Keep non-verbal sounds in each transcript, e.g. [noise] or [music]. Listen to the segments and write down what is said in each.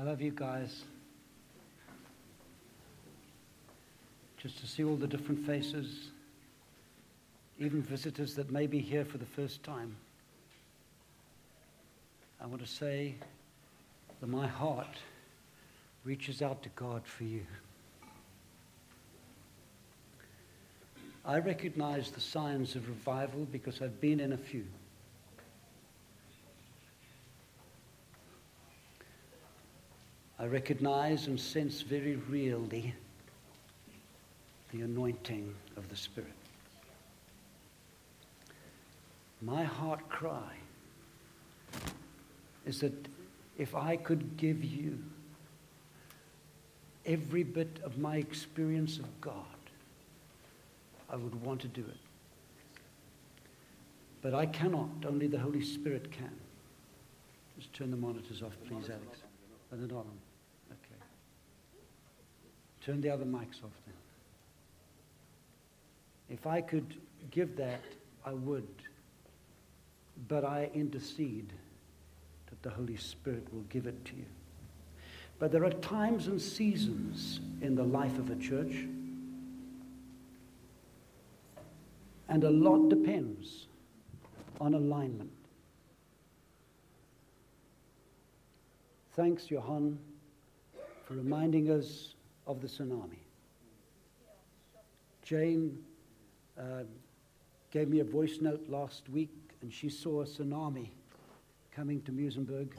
I love you guys. Just to see all the different faces, even visitors that may be here for the first time. I want to say that my heart reaches out to God for you. I recognize the signs of revival because I've been in a few. I recognize and sense very really the anointing of the Spirit. My heart cry is that if I could give you every bit of my experience of God, I would want to do it. But I cannot, only the Holy Spirit can. Just turn the monitors off, please, Alex. Oh, they're not on. Turn the other mics off then. If I could give that, I would. But I intercede that the Holy Spirit will give it to you. But there are times and seasons in the life of a church, and a lot depends on alignment. Thanks, Johan, for reminding us of the tsunami. Jane uh, gave me a voice note last week, and she saw a tsunami coming to Muizenberg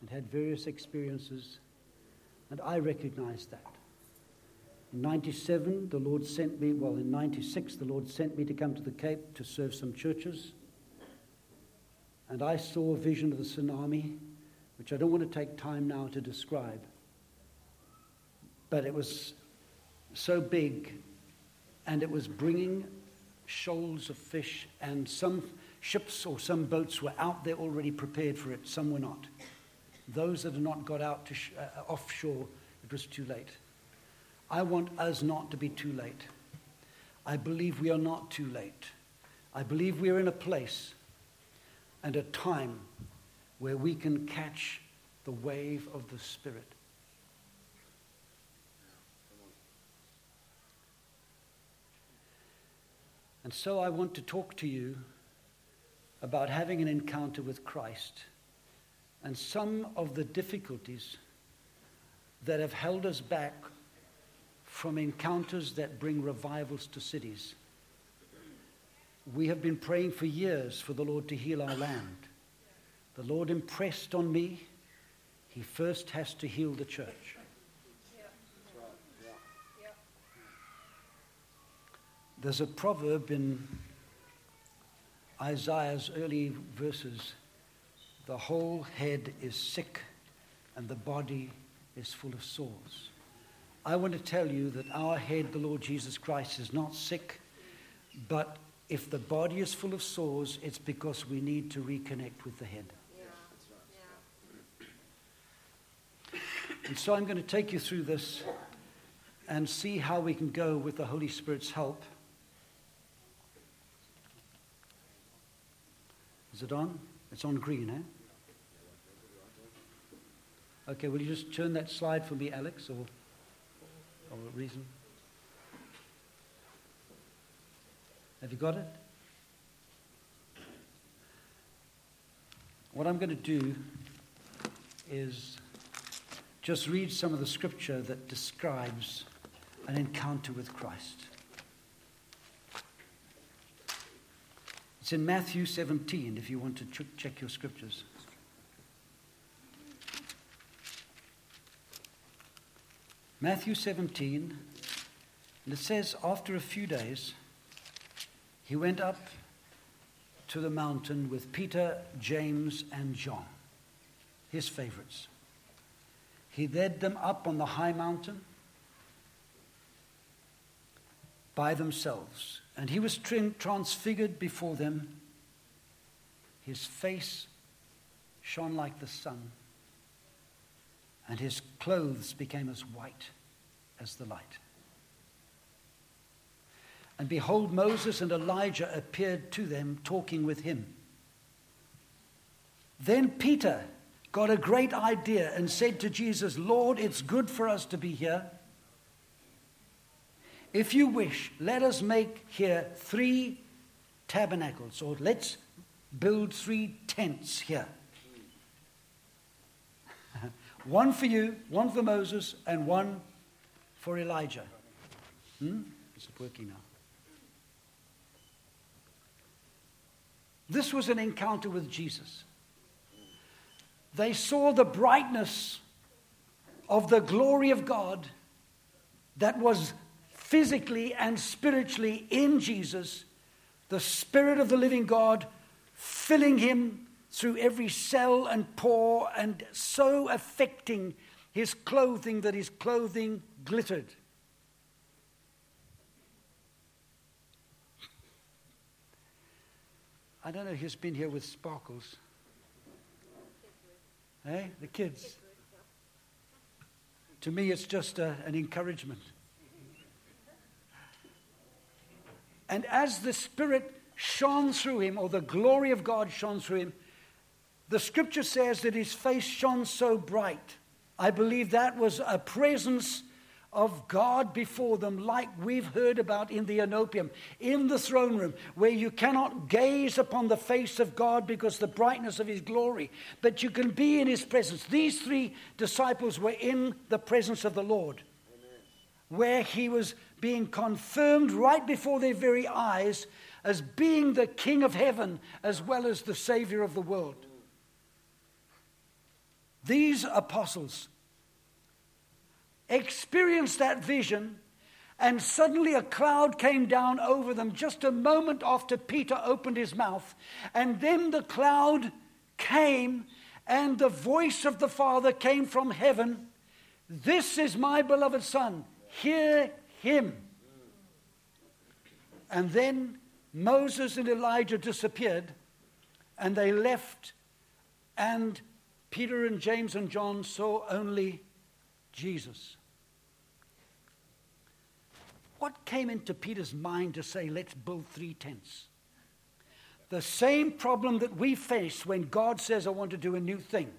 and had various experiences, and I recognized that. In 97, the Lord sent me, well, in 96, the Lord sent me to come to the Cape to serve some churches. And I saw a vision of the tsunami, which I don't want to take time now to describe. But it was so big, and it was bringing shoals of fish, and some ships or some boats were out there already prepared for it, some were not. Those that had not got out to sh- uh, offshore, it was too late. I want us not to be too late. I believe we are not too late. I believe we are in a place and a time where we can catch the wave of the Spirit. And so I want to talk to you about having an encounter with Christ and some of the difficulties that have held us back from encounters that bring revivals to cities. We have been praying for years for the Lord to heal our land. The Lord impressed on me, He first has to heal the church. There's a proverb in Isaiah's early verses the whole head is sick and the body is full of sores. I want to tell you that our head, the Lord Jesus Christ, is not sick, but if the body is full of sores, it's because we need to reconnect with the head. And so I'm going to take you through this and see how we can go with the Holy Spirit's help Is it on? It's on green, eh? Okay, will you just turn that slide for me, Alex, or, or reason? Have you got it? What I'm going to do is just read some of the scripture that describes an encounter with Christ. It's in Matthew 17 if you want to ch- check your scriptures. Matthew 17, and it says, after a few days, he went up to the mountain with Peter, James, and John, his favorites. He led them up on the high mountain by themselves. And he was transfigured before them. His face shone like the sun, and his clothes became as white as the light. And behold, Moses and Elijah appeared to them, talking with him. Then Peter got a great idea and said to Jesus, Lord, it's good for us to be here. If you wish, let us make here three tabernacles, or let's build three tents here. [laughs] one for you, one for Moses, and one for Elijah. Hmm? Is it working now? This was an encounter with Jesus. They saw the brightness of the glory of God that was physically and spiritually in Jesus, the Spirit of the living God filling him through every cell and pore and so affecting his clothing that his clothing glittered. I don't know who's been here with sparkles. Hey, the kids. To me, it's just a, an encouragement. And as the Spirit shone through him, or the glory of God shone through him, the scripture says that his face shone so bright. I believe that was a presence of God before them, like we've heard about in the Enopium, in the throne room, where you cannot gaze upon the face of God because the brightness of his glory, but you can be in his presence. These three disciples were in the presence of the Lord, Amen. where he was being confirmed right before their very eyes as being the King of heaven as well as the Savior of the world. These apostles experienced that vision, and suddenly a cloud came down over them just a moment after Peter opened his mouth. And then the cloud came, and the voice of the Father came from heaven This is my beloved Son, hear him. And then Moses and Elijah disappeared, and they left, and Peter and James and John saw only Jesus. What came into Peter's mind to say, let's build three tents? The same problem that we face when God says, I want to do a new thing.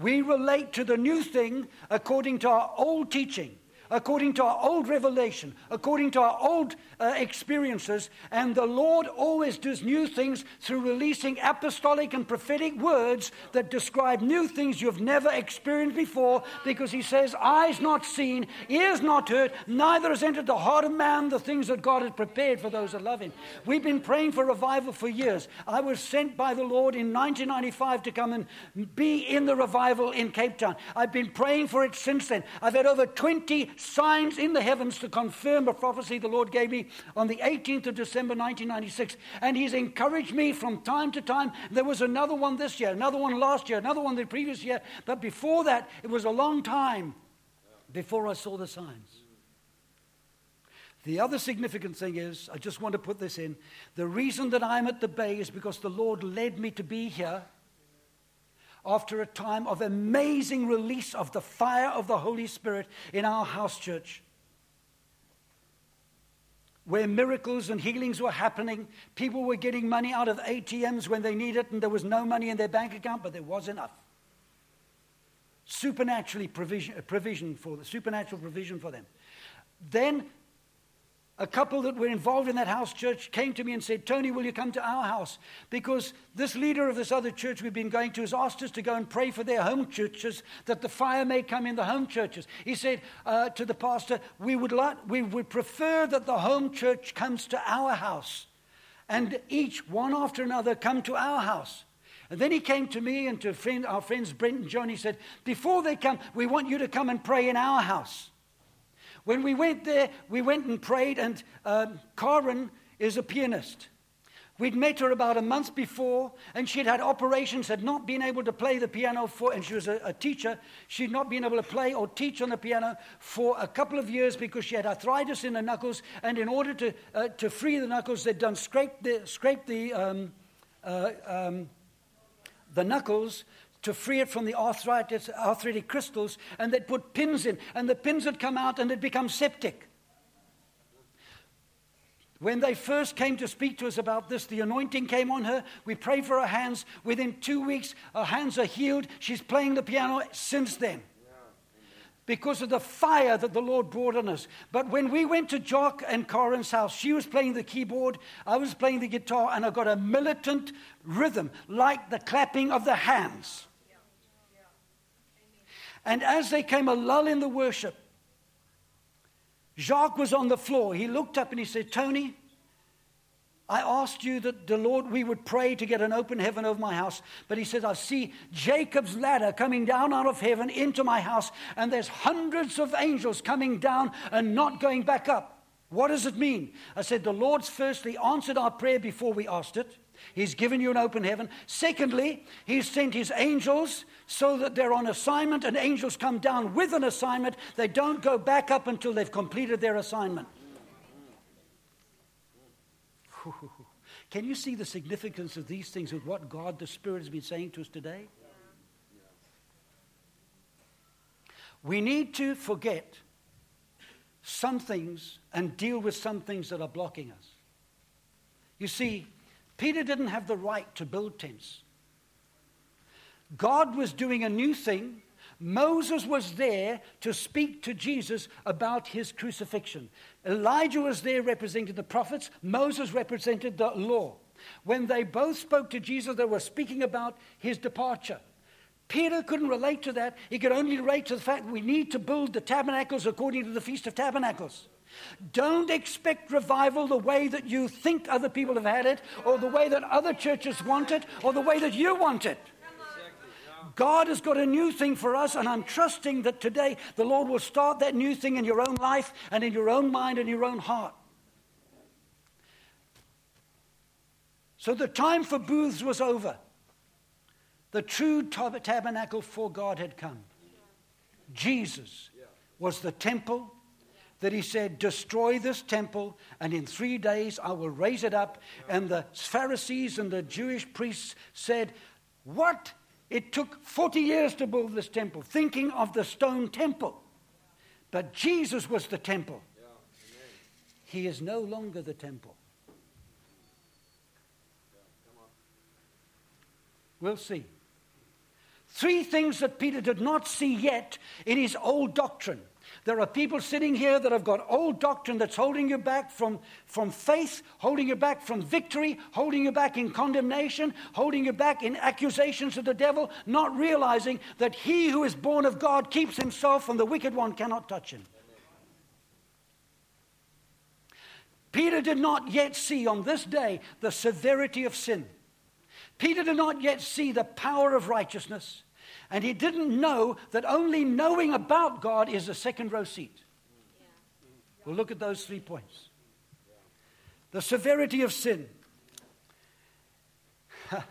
We relate to the new thing according to our old teaching according to our old revelation, according to our old uh, experiences. And the Lord always does new things through releasing apostolic and prophetic words that describe new things you've never experienced before because He says, Eyes not seen, ears not heard, neither has entered the heart of man the things that God has prepared for those that love Him. We've been praying for revival for years. I was sent by the Lord in 1995 to come and be in the revival in Cape Town. I've been praying for it since then. I've had over 20 signs in the heavens to confirm a prophecy the Lord gave me on the 18th of December 1996. And He's encouraged me from time to time. There was another one this year, another one last year, another one the previous year. But before that, it was a long time before I saw the signs. The other significant thing is, I just want to put this in. The reason that I'm at the Bay is because the Lord led me to be here after a time of amazing release of the fire of the Holy Spirit in our house church. Where miracles and healings were happening, people were getting money out of ATMs when they needed it, and there was no money in their bank account, but there was enough. Supernaturally provision, provision for the supernatural provision for them. Then a couple that were involved in that house church came to me and said, Tony, will you come to our house? Because this leader of this other church we've been going to has asked us to go and pray for their home churches that the fire may come in the home churches. He said uh, to the pastor, we would, like, we would prefer that the home church comes to our house and each one after another come to our house. And then he came to me and to friend, our friends Brent and John. He said, Before they come, we want you to come and pray in our house. When we went there, we went and prayed, and um, Karen is a pianist. We'd met her about a month before, and she'd had operations, had not been able to play the piano for, and she was a, a, teacher. She'd not been able to play or teach on the piano for a couple of years because she had arthritis in the knuckles, and in order to, uh, to free the knuckles, they'd done scrape the, scrape the, um, uh, um, the knuckles to free it from the arthritis, arthritic crystals, and they'd put pins in, and the pins would come out and it'd become septic. When they first came to speak to us about this, the anointing came on her. We prayed for her hands. Within two weeks, her hands are healed. She's playing the piano since then because of the fire that the Lord brought on us. But when we went to Jock and Corin's house, she was playing the keyboard, I was playing the guitar, and I got a militant rhythm like the clapping of the hands. And as there came a lull in the worship, Jacques was on the floor. He looked up and he said, Tony, I asked you that the Lord, we would pray to get an open heaven over my house. But he says, I see Jacob's ladder coming down out of heaven into my house, and there's hundreds of angels coming down and not going back up. What does it mean? I said, The Lord's firstly answered our prayer before we asked it. He's given you an open heaven. Secondly, He's sent His angels so that they're on assignment, and angels come down with an assignment. They don't go back up until they've completed their assignment. [laughs] Can you see the significance of these things with what God the Spirit has been saying to us today? We need to forget some things and deal with some things that are blocking us. You see, Peter didn't have the right to build tents. God was doing a new thing. Moses was there to speak to Jesus about his crucifixion. Elijah was there representing the prophets, Moses represented the law. When they both spoke to Jesus, they were speaking about his departure. Peter couldn't relate to that. He could only relate to the fact we need to build the tabernacles according to the Feast of Tabernacles. Don't expect revival the way that you think other people have had it, or the way that other churches want it, or the way that you want it. God has got a new thing for us, and I'm trusting that today the Lord will start that new thing in your own life and in your own mind and your own heart. So the time for booths was over. The true tabernacle for God had come. Jesus was the temple that he said, Destroy this temple, and in three days I will raise it up. And the Pharisees and the Jewish priests said, What? It took 40 years to build this temple, thinking of the stone temple. But Jesus was the temple. He is no longer the temple. We'll see. Three things that Peter did not see yet in his old doctrine. There are people sitting here that have got old doctrine that's holding you back from, from faith, holding you back from victory, holding you back in condemnation, holding you back in accusations of the devil, not realizing that he who is born of God keeps himself and the wicked one cannot touch him. Peter did not yet see on this day the severity of sin. Peter did not yet see the power of righteousness. And he didn't know that only knowing about God is a second row seat. We'll look at those three points. The severity of sin. [laughs]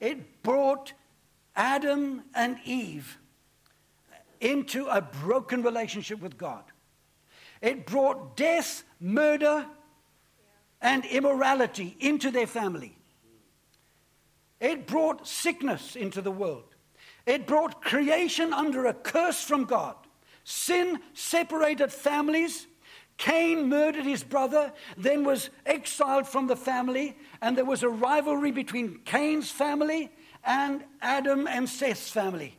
It brought Adam and Eve into a broken relationship with God. It brought death, murder, and immorality into their family. It brought sickness into the world. It brought creation under a curse from God. Sin separated families. Cain murdered his brother, then was exiled from the family, and there was a rivalry between Cain's family and Adam and Seth's family.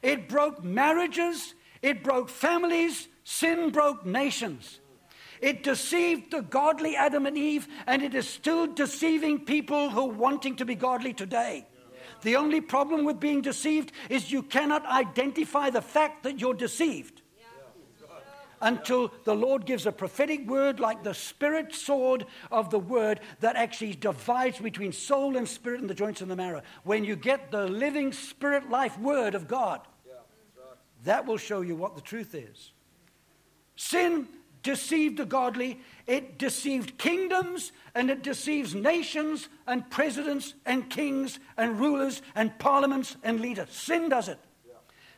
It broke marriages, it broke families, sin broke nations. It deceived the godly Adam and Eve, and it is still deceiving people who are wanting to be godly today. The only problem with being deceived is you cannot identify the fact that you're deceived until the Lord gives a prophetic word like the spirit sword of the word that actually divides between soul and spirit and the joints and the marrow. When you get the living spirit life word of God, that will show you what the truth is. Sin deceived the godly, it deceived kingdoms, and it deceives nations and presidents and kings and rulers and parliaments and leaders. Sin does it.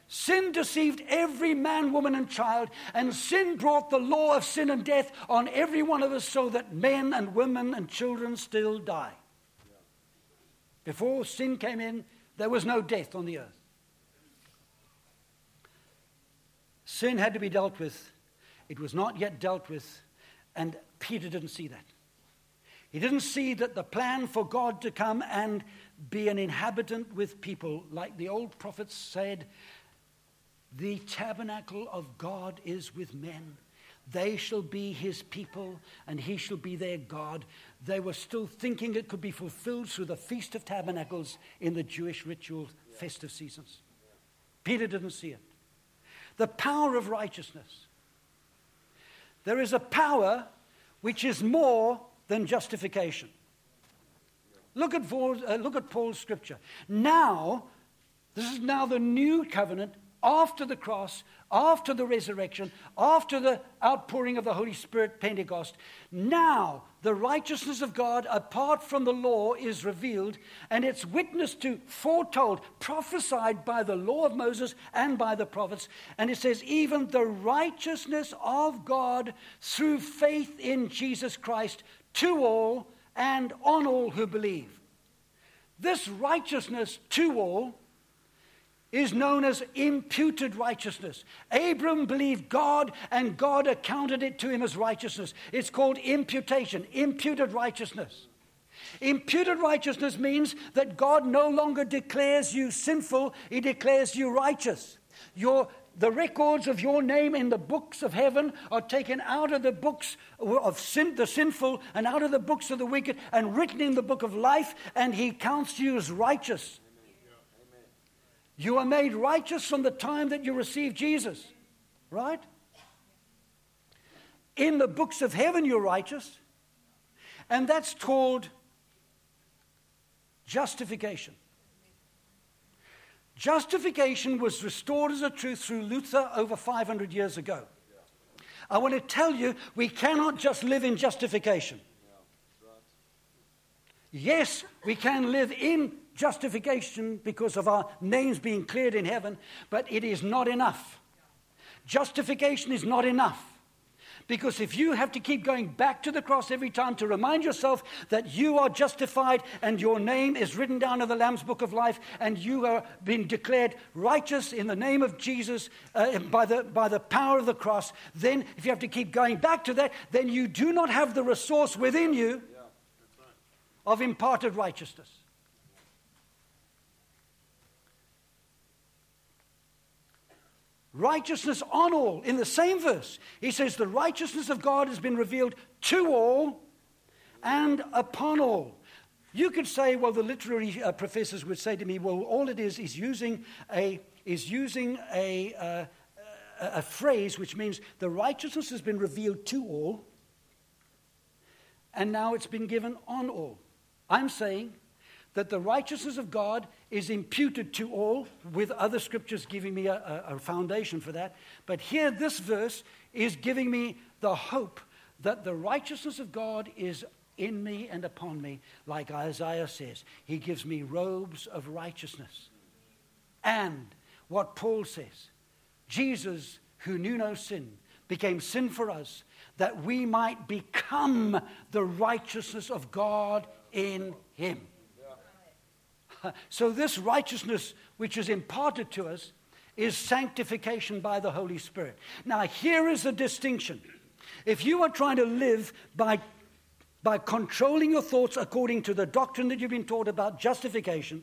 Sin deceived every man, woman, and child, and sin brought the law of sin and death on every one of us so that men and women and children still die. Before sin came in, there was no death on the earth. Sin had to be dealt with. It was not yet dealt with And Peter didn't see that. He didn't see that the plan for God to come and be an inhabitant with people, like the old prophets said, the tabernacle of God is with men. They shall be his people, and he shall be their God. They were still thinking it could be fulfilled through the Feast of Tabernacles in the Jewish ritual festive seasons. Peter didn't see it. The power of righteousness. There is a power which is more than justification. Look at, Paul's, uh, look at Paul's scripture. Now, this is now the new covenant after the cross, after the resurrection, after the outpouring of the Holy Spirit, Pentecost, now the righteousness of God apart from the law is revealed, and it's witnessed to, foretold, prophesied by the law of Moses and by the prophets. And it says, even the righteousness of God through faith in Jesus Christ to all and on all who believe. This righteousness to all is known as imputed righteousness. Abram believed God and God accounted it to him as righteousness. It's called imputation, imputed righteousness. Imputed righteousness means that God no longer declares you sinful, He declares you righteous. Your, the records of your name in the books of heaven are taken out of the books of sin, the sinful and out of the books of the wicked and written in the book of life, and He counts you as righteous. You are made righteous from the time that you received Jesus, right? In the books of heaven, you're righteous. And that's called justification. Justification was restored as a truth through Luther over 500 years ago. I want to tell you, we cannot just live in justification. Yes, we can live in justification because of our names being cleared in heaven, but it is not enough. Justification is not enough. Because if you have to keep going back to the cross every time to remind yourself that you are justified and your name is written down in the Lamb's book of life and you have been declared righteous in the name of Jesus uh, by, the, by the power of the cross, then if you have to keep going back to that, then you do not have the resource within you of imparted righteousness. Righteousness on all. In the same verse, he says, The righteousness of God has been revealed to all and upon all. You could say, well, the literary uh, professors would say to me, well, all it is is using a, is using a, uh, a, phrase which means the righteousness has been revealed to all, and now it's been given on all. I'm saying that the righteousness of God is imputed to all, with other scriptures giving me a, a, foundation for that. But here, this verse is giving me the hope that the righteousness of God is in me and upon me, like Isaiah says. He gives me robes of righteousness. And what Paul says Jesus, who knew no sin, became sin for us, that we might become the righteousness of God in him. So, this righteousness which is imparted to us is sanctification by the Holy Spirit. Now, here is the distinction. If you are trying to live by, by controlling your thoughts according to the doctrine that you've been taught about justification,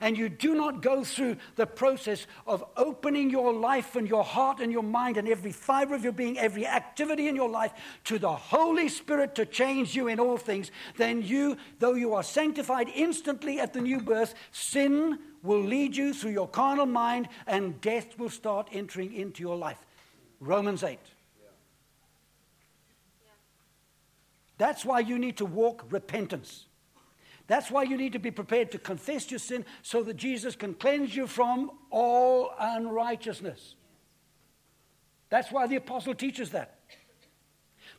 and you do not go through the process of opening your life and your heart and your mind and every fiber of your being, every activity in your life to the Holy Spirit to change you in all things, then you, though you are sanctified instantly at the new birth, sin will lead you through your carnal mind and death will start entering into your life. Romans 8. That's why you need to walk repentance. That's why you need to be prepared to confess your sin so that Jesus can cleanse you from all unrighteousness. That's why the apostle teaches that.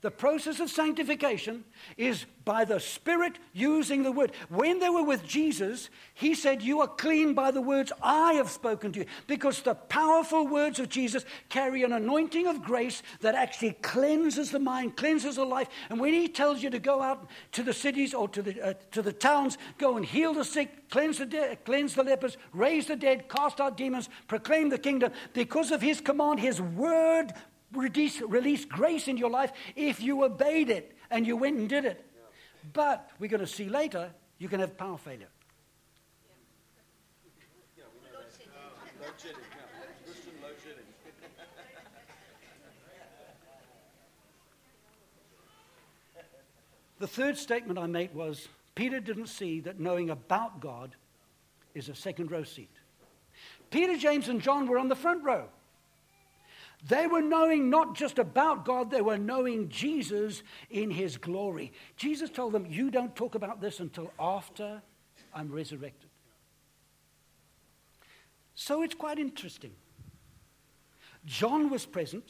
The process of sanctification is by the Spirit using the word. When they were with Jesus, he said, You are clean by the words I have spoken to you. Because the powerful words of Jesus carry an anointing of grace that actually cleanses the mind, cleanses the life. And when he tells you to go out to the cities or to the, uh, to the towns, go and heal the sick, cleanse the, de- cleanse the lepers, raise the dead, cast out demons, proclaim the kingdom, because of his command, his word release, release grace in your life if you obeyed it and you went and did it. But we're going to see later, you can have power failure. The third statement I made was Peter didn't see that knowing about God is a second row seat. Peter, James, and John were on the front row. They were knowing not just about God, they were knowing Jesus in his glory. Jesus told them, You don't talk about this until after I'm resurrected. So it's quite interesting. John was present,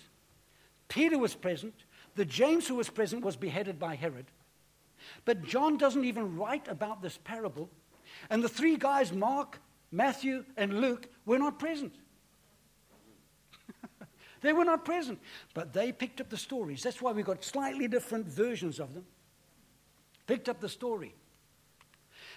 Peter was present, the James who was present was beheaded by Herod. But John doesn't even write about this parable. And the three guys, Mark, Matthew, and Luke, were not present. They were not present. But they picked up the stories. That's why we've got slightly different versions of them. Picked up the story.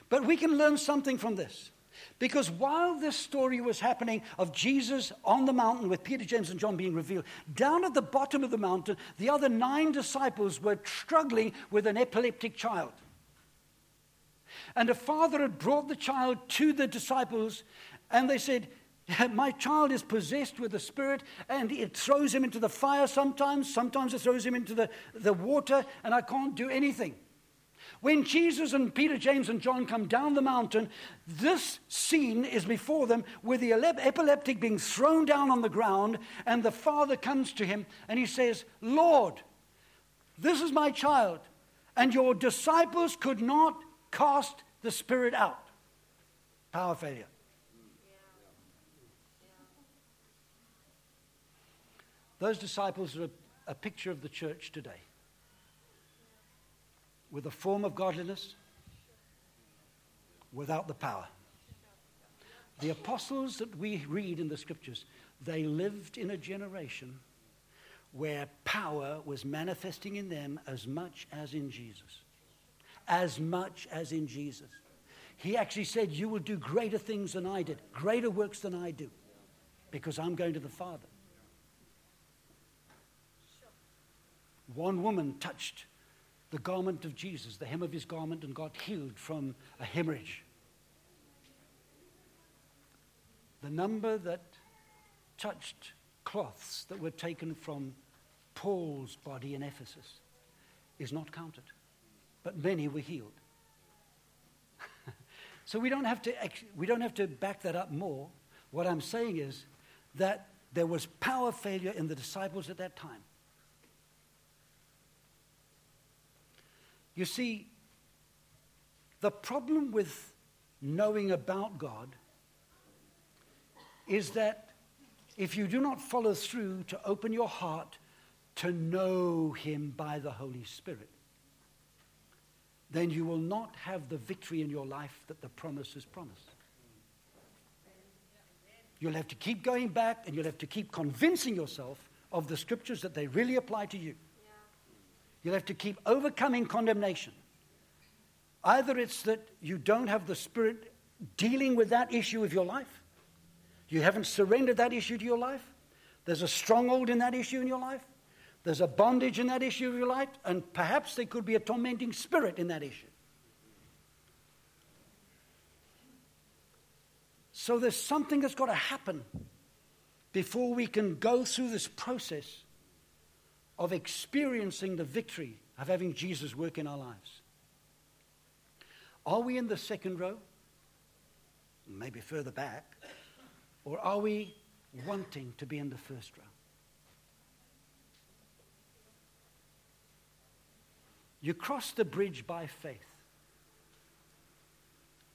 But we can learn something from this. Because while this story was happening of Jesus on the mountain with Peter, James, and John being revealed, down at the bottom of the mountain, the other nine disciples were struggling with an epileptic child. And a father had brought the child to the disciples, and they said, My child is possessed with the Spirit, and it throws him into the fire sometimes, sometimes it throws him into the, the water, and I can't do anything. When Jesus and Peter, James, and John come down the mountain, this scene is before them with the epileptic being thrown down on the ground, and the father comes to him and he says, Lord, this is my child, and your disciples could not cast the spirit out. Power failure. Those disciples are a, picture of the church today with a form of godliness without the power. The apostles that we read in the scriptures, they lived in a generation where power was manifesting in them as much as in Jesus. As much as in Jesus. He actually said, You will do greater things than I did, greater works than I do, because I'm going to the Father. One woman touched the garment of Jesus, the hem of his garment, and got healed from a hemorrhage. The number that touched cloths that were taken from Paul's body in Ephesus is not counted, but many were healed. [laughs] so we don't, have to, we don't have to back that up more. What I'm saying is that there was power failure in the disciples at that time. You see, the problem with knowing about God is that if you do not follow through to open your heart to know Him by the Holy Spirit, then you will not have the victory in your life that the promise has promised. You'll have to keep going back and you'll have to keep convincing yourself of the scriptures that they really apply to you. You'll have to keep overcoming condemnation. Either it's that you don't have the Spirit dealing with that issue of your life, you haven't surrendered that issue to your life, there's a stronghold in that issue in your life, there's a bondage in that issue of your life, and perhaps there could be a tormenting spirit in that issue. So there's something that's got to happen before we can go through this process of experiencing the victory of having Jesus work in our lives. Are we in the second row? Maybe further back. Or are we wanting to be in the first row? You cross the bridge by faith.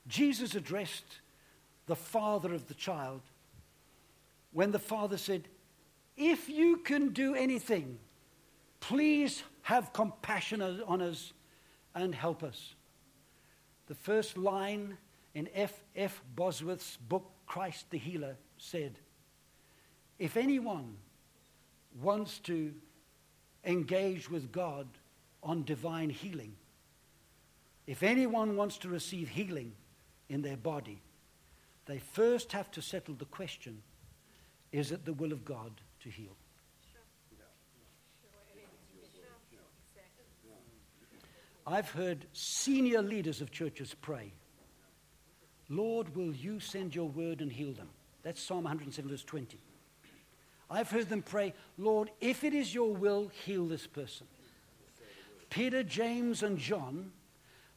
Jesus addressed the father of the child when the father said, If you can do anything, Please have compassion on us and help us. The first line in F. F. Bosworth's book, Christ the Healer, said, If anyone wants to engage with God on divine healing, if anyone wants to receive healing in their body, they first have to settle the question is it the will of God to heal? I've heard senior leaders of churches pray, Lord, will you send your word and heal them? That's Psalm 107, verse 20. I've heard them pray, Lord, if it is your will, heal this person. Peter, James, and John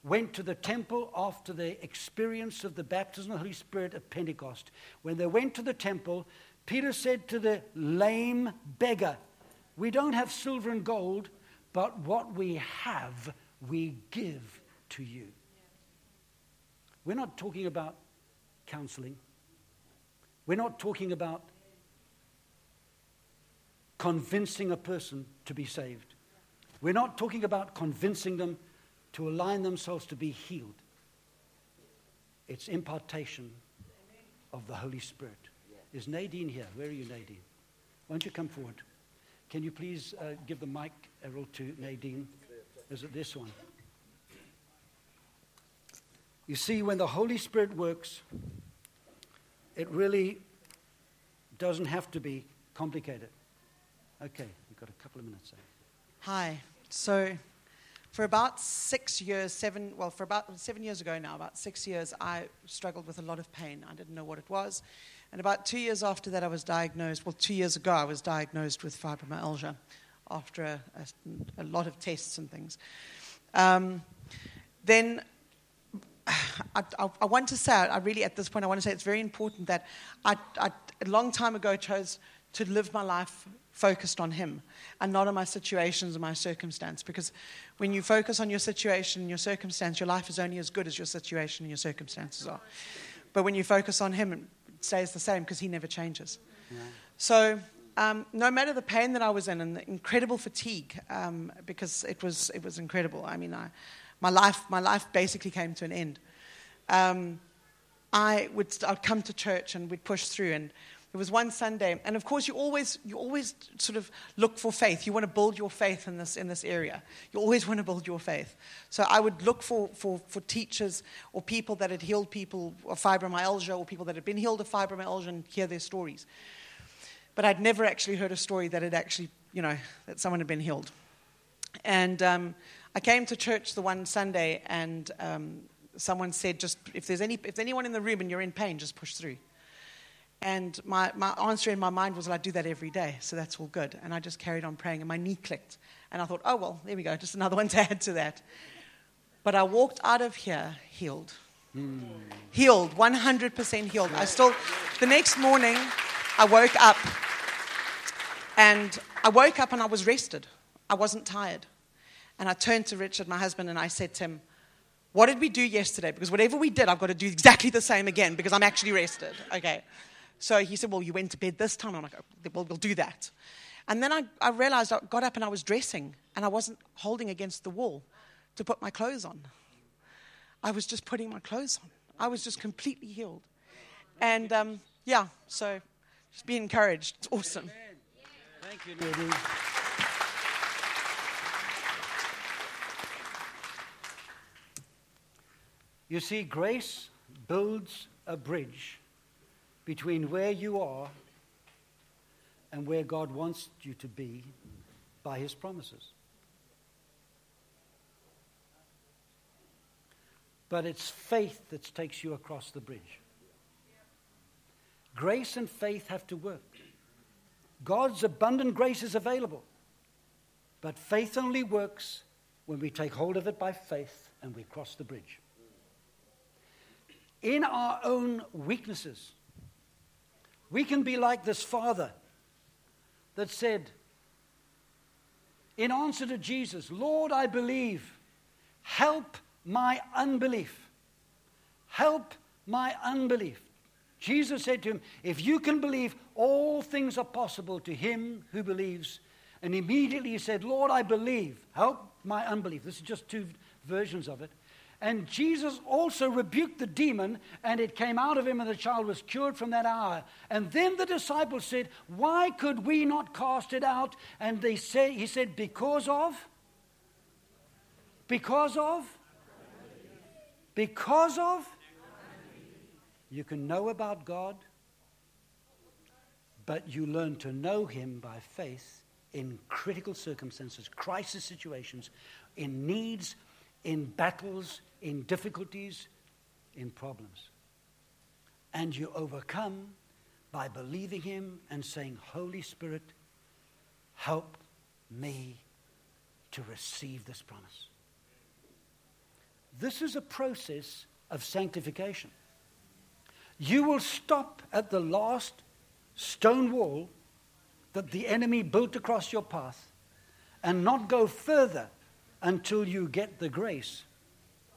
went to the temple after the experience of the baptism of the Holy Spirit at Pentecost. When they went to the temple, Peter said to the lame beggar, We don't have silver and gold, but what we have, we give to you. We're not talking about counseling. We're not talking about convincing a person to be saved. We're not talking about convincing them to align themselves to be healed. It's impartation of the Holy Spirit. Is Nadine here? Where are you, Nadine? Won't you come forward? Can you please uh, give the mic, Errol, to Nadine? Is it this one? You see, when the Holy Spirit works, it really doesn't have to be complicated. Okay, we've got a couple of minutes. There. Hi. So, for about six years, seven, well, for about seven years ago now, about six years, I struggled with a lot of pain. I didn't know what it was. And about two years after that, I was diagnosed, well, two years ago, I was diagnosed with fibromyalgia after a, a, a lot of tests and things. Um, then [sighs] I, I, I, want to say, I really, at this point, I want to say it's very important that I, I a long time ago chose to live my life focused on Him and not on my situations and my circumstance. Because when you focus on your situation and your circumstance, your life is only as good as your situation and your circumstances are. But when you focus on Him, it stays the same because He never changes. Yeah. So, um, no matter the pain that I was in and the incredible fatigue, um, because it was, it was incredible. I mean, I, my, life, my life basically came to an end. Um, I would I'd come to church and we'd push through. And there was one Sunday, and of course, you always, you always sort of look for faith. You want to build your faith in this, in this area. You always want to build your faith. So I would look for, for, for teachers or people that had healed people of fibromyalgia or people that had been healed of fibromyalgia and hear their stories. But I'd never actually heard a story that had actually, you know, that someone had been healed. And um, I came to church the one Sunday, and um, someone said, just if there's, any, if anyone in the room and you're in pain, just push through. And my, my answer in my mind was, well, I do that every day, so that's all good. And I just carried on praying, and my knee clicked. And I thought, oh, well, there we go, just another [laughs] one to add to that. But I walked out of here healed. Mm. Healed, 100% healed. I still, the next morning, I woke up, and I woke up and I was rested. I wasn't tired. And I turned to Richard, my husband, and I said to him, What did we do yesterday? Because whatever we did, I've got to do exactly the same again because I'm actually rested. Okay. So he said, Well, you went to bed this time. I'm like, Well, we'll do that. And then I, I realized I got up and I was dressing and I wasn't holding against the wall to put my clothes on. I was just putting my clothes on. I was just completely healed. And um, yeah, so just be encouraged. It's awesome. Thank you. You see, grace builds a bridge between where you are and where God wants you to be by His promises. But it's faith that takes you across the bridge. Grace and faith have to work. God's abundant grace is available. But faith only works when we take hold of it by faith and we cross the bridge. In our own weaknesses, we can be like this father that said, in answer to Jesus, Lord, I believe, help my unbelief. Help my unbelief. Jesus said to him, If you can believe, all things are possible to him who believes. And immediately he said, Lord, I believe. Help my unbelief. This is just two versions of it. And Jesus also rebuked the demon, and it came out of him, and the child was cured from that hour. And then the disciples said, Why could we not cast it out? And they say, he said, Because of? Because of? Because of? You can know about God, but you learn to know Him by faith in critical circumstances, crisis situations, in needs in battles, in difficulties, in problems. And you overcome by believing Him and saying, Holy Spirit, help me to receive this promise. This is a process of sanctification. You will stop at the last stone wall that the enemy built across your path and not go further until you get the grace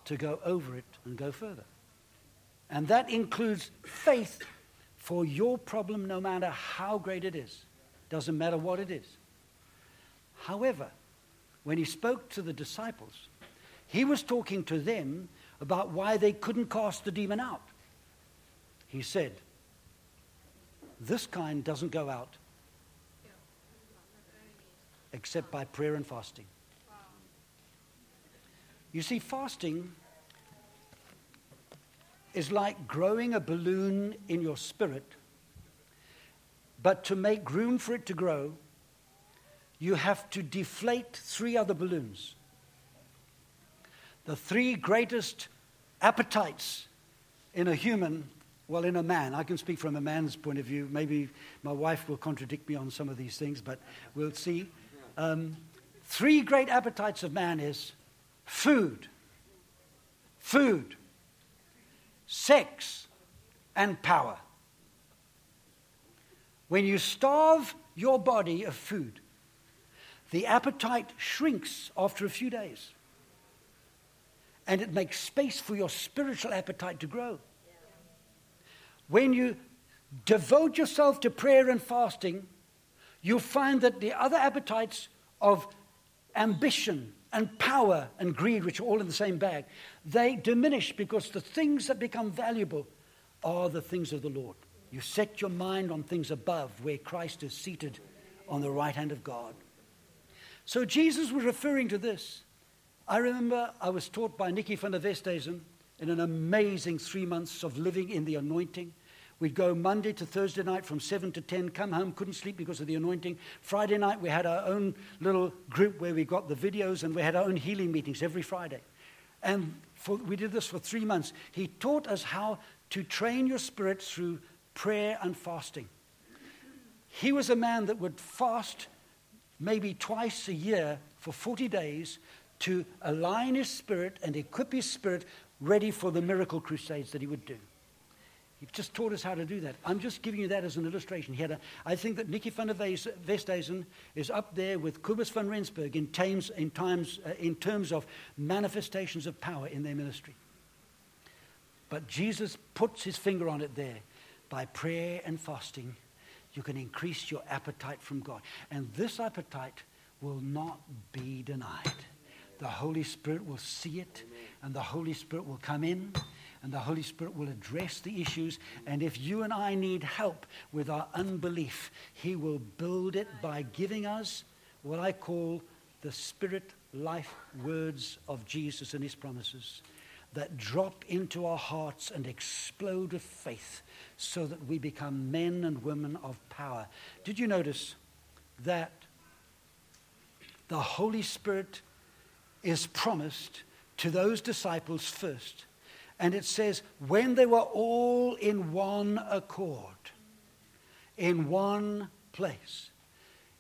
to go over it and go further. And that includes faith for your problem, no matter how great it is. Doesn't matter what it is. However, when he spoke to the disciples, he was talking to them about why they couldn't cast the demon out. He said, This kind doesn't go out except by prayer and fasting. You see, fasting is like growing a balloon in your spirit, but to make room for it to grow, you have to deflate three other balloons. The three greatest appetites in a human, well, in a man, I can speak from a man's point of view. Maybe my wife will contradict me on some of these things, but we'll see. Um, three great appetites of man is food, food, sex, and power. When you starve your body of food, the appetite shrinks after a few days. And it makes space for your spiritual appetite to grow. When you devote yourself to prayer and fasting, you'll find that the other appetites of ambition and power and greed, which are all in the same bag, they diminish because the things that become valuable are the things of the Lord. You set your mind on things above, where Christ is seated on the right hand of God. So Jesus was referring to this. I remember I was taught by Nicky van der Westhuizen in an amazing three months of living in the anointing. We'd go Monday to Thursday night from 7 to 10, come home, couldn't sleep because of the anointing. Friday night, we had our own little group where we got the videos and we had our own healing meetings every Friday. And for, we did this for three months. He taught us how to train your spirit through prayer and fasting. He was a man that would fast maybe twice a year for 40 days to align his spirit and equip his spirit ready for the miracle crusades that he would do. He just taught us how to do that. I'm just giving you that as an illustration. He a, I think that Nicky van der Westhuizen is up there with Cobus van Rensburg in, times, in, times, uh, in terms of manifestations of power in their ministry. But Jesus puts his finger on it there. By prayer and fasting, you can increase your appetite from God. And this appetite will not be denied. The Holy Spirit will see it, and the Holy Spirit will come in, and the Holy Spirit will address the issues. And if you and I need help with our unbelief, He will build it by giving us what I call the Spirit life words of Jesus and His promises that drop into our hearts and explode with faith so that we become men and women of power. Did you notice that the Holy Spirit is promised to those disciples first? And it says, when they were all in one accord, in one place.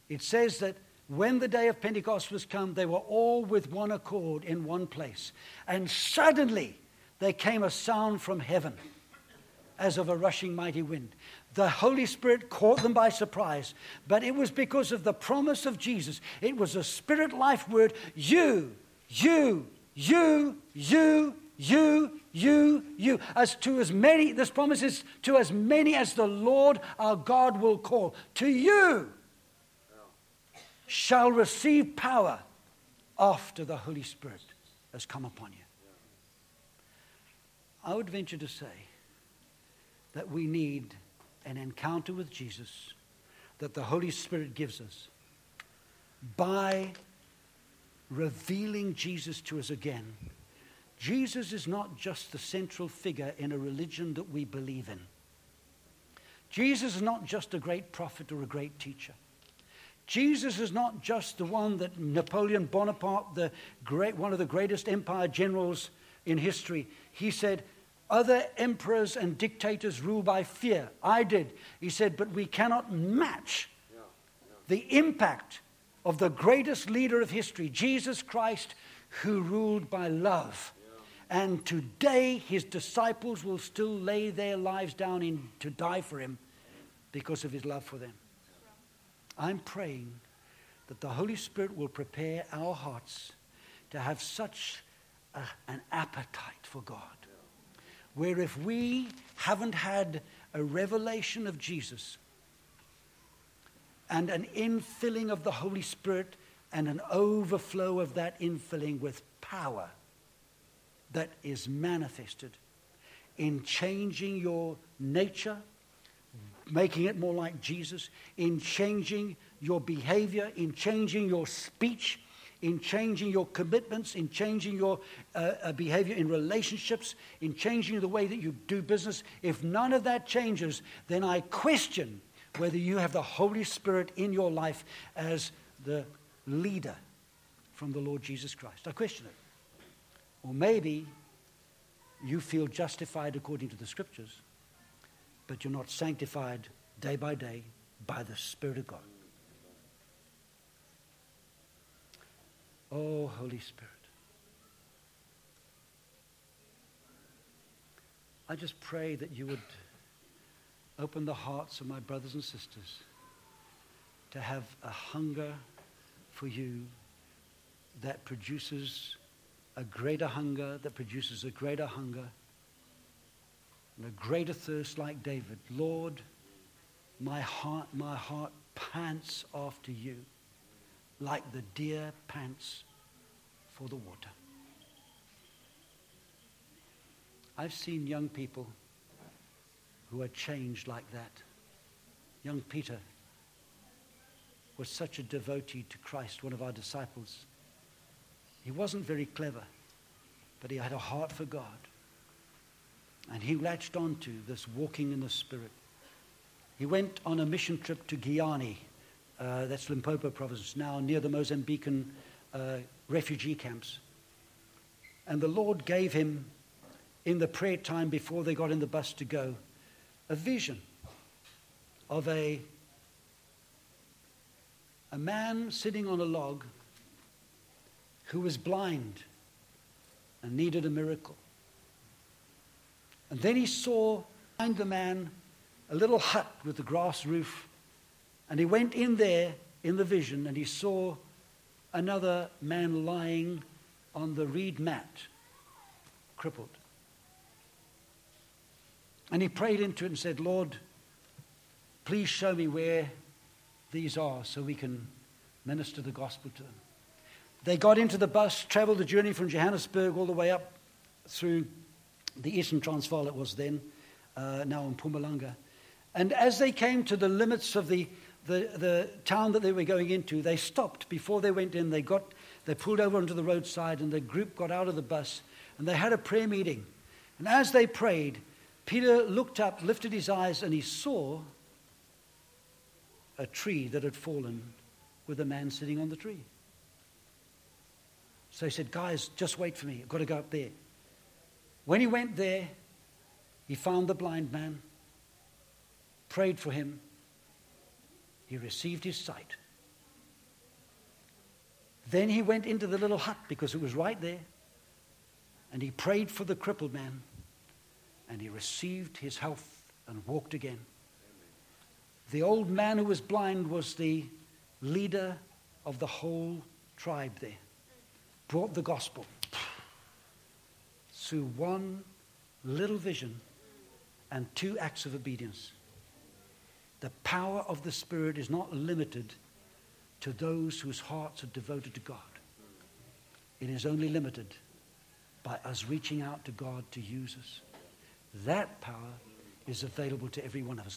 It says that when the day of Pentecost was come, they were all with one accord in one place. And suddenly there came a sound from heaven as of a rushing mighty wind. The Holy Spirit caught them by surprise, but it was because of the promise of Jesus. It was a spirit life word you, you, you, you, you, you, you. As to as many, this promise is to as many as the Lord our God will call. To you shall receive power after the Holy Spirit has come upon you. I would venture to say that we need an encounter with Jesus that the Holy Spirit gives us by revealing Jesus to us again. Jesus is not just the central figure in a religion that we believe in. Jesus is not just a great prophet or a great teacher. Jesus is not just the one that Napoleon Bonaparte, the great, one of the greatest empire generals in history, he said, other emperors and dictators rule by fear. I did. He said, but we cannot match the impact of the greatest leader of history, Jesus Christ, who ruled by love. And today, his disciples will still lay their lives down in, to die for him because of his love for them. I'm praying that the Holy Spirit will prepare our hearts to have such a, an appetite for God. Where if we haven't had a revelation of Jesus and an infilling of the Holy Spirit and an overflow of that infilling with power that is manifested in changing your nature making it more like Jesus, in changing your behavior, in changing your speech, in changing your commitments, in changing your uh, uh, behavior in relationships, in changing the way that you do business. If none of that changes, then I question whether you have the Holy Spirit in your life as the leader from the Lord Jesus Christ. I question it. Or maybe you feel justified according to the scriptures but you're not sanctified day by day by the Spirit of God. Oh, Holy Spirit. I just pray that you would open the hearts of my brothers and sisters to have a hunger for you that produces a greater hunger, that produces a greater hunger and a greater thirst like David. Lord, my heart, my heart pants after you like the deer pants for the water. I've seen young people who are changed like that. Young Peter was such a devotee to Christ, one of our disciples. He wasn't very clever, but he had a heart for God. And he latched on to this walking in the Spirit. He went on a mission trip to Giyani, uh, that's Limpopo province, now near the Mozambican uh, refugee camps. And the Lord gave him, in the prayer time before they got in the bus to go, a vision of a, a man sitting on a log who was blind and needed a miracle. And then he saw behind the man a little hut with a grass roof. And he went in there in the vision and he saw another man lying on the reed mat, crippled. And he prayed into it and said, Lord, please show me where these are so we can minister the gospel to them. They got into the bus, traveled the journey from Johannesburg all the way up through the Eastern Transvaal it was then, uh, now in Mpumalanga. And as they came to the limits of the, the, the town that they were going into, they stopped. Before they went in, they, got, they pulled over onto the roadside and the group got out of the bus and they had a prayer meeting. And as they prayed, Peter looked up, lifted his eyes, and he saw a tree that had fallen with a man sitting on the tree. So he said, Guys, just wait for me. I've got to go up there. When he went there, he found the blind man, prayed for him, he received his sight. Then he went into the little hut because it was right there, and he prayed for the crippled man, and he received his health and walked again. The old man who was blind was the leader of the whole tribe there, brought the gospel through one little vision and two acts of obedience. The power of the Spirit is not limited to those whose hearts are devoted to God. It is only limited by us reaching out to God to use us. That power is available to every one of us.